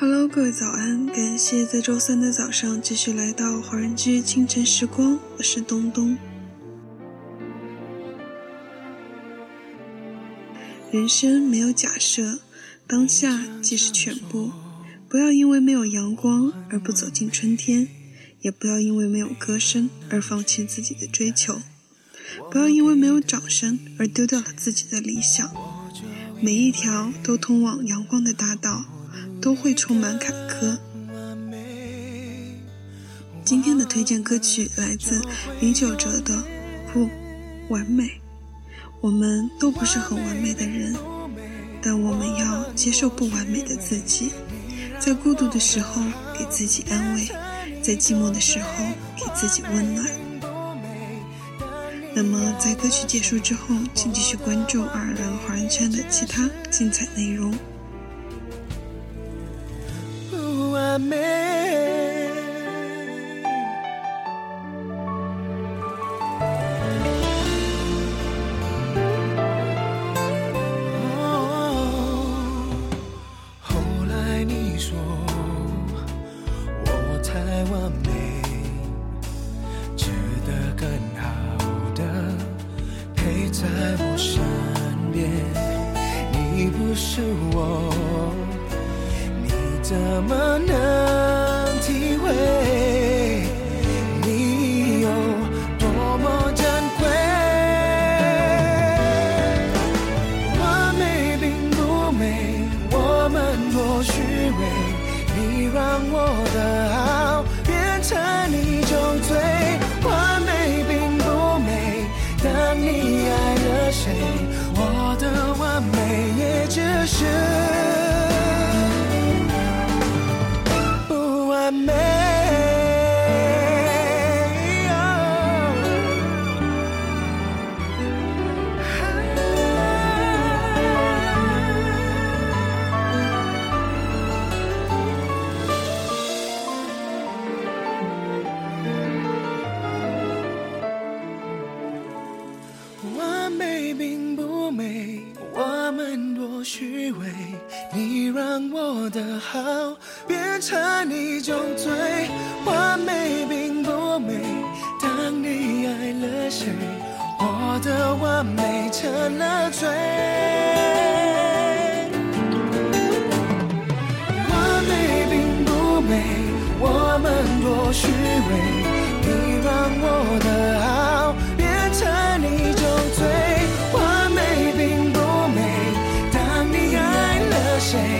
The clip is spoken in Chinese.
Hello，各位早安！感谢在周三的早上继续来到华人居清晨时光，我是东东。人生没有假设，当下即是全部。不要因为没有阳光而不走进春天，也不要因为没有歌声而放弃自己的追求。不要因为没有掌声而丢掉了自己的理想。每一条都通往阳光的大道，都会充满坎坷。今天的推荐歌曲来自李玖哲的《不完美》。我们都不是很完美的人，但我们要接受不完美的自己。在孤独的时候给自己安慰，在寂寞的时候给自己温暖。那么，在歌曲结束之后，请继续关注二人华人圈的其他精彩内容。美哦后来你说我太完美值得更好的陪在我身边你不是我怎么能体会？完美并不美，我们多虚伪。你让我的好变成一种罪。完美并不美，当你爱了谁，我的完美成了罪。完美并不美，我们多虚伪。种罪。say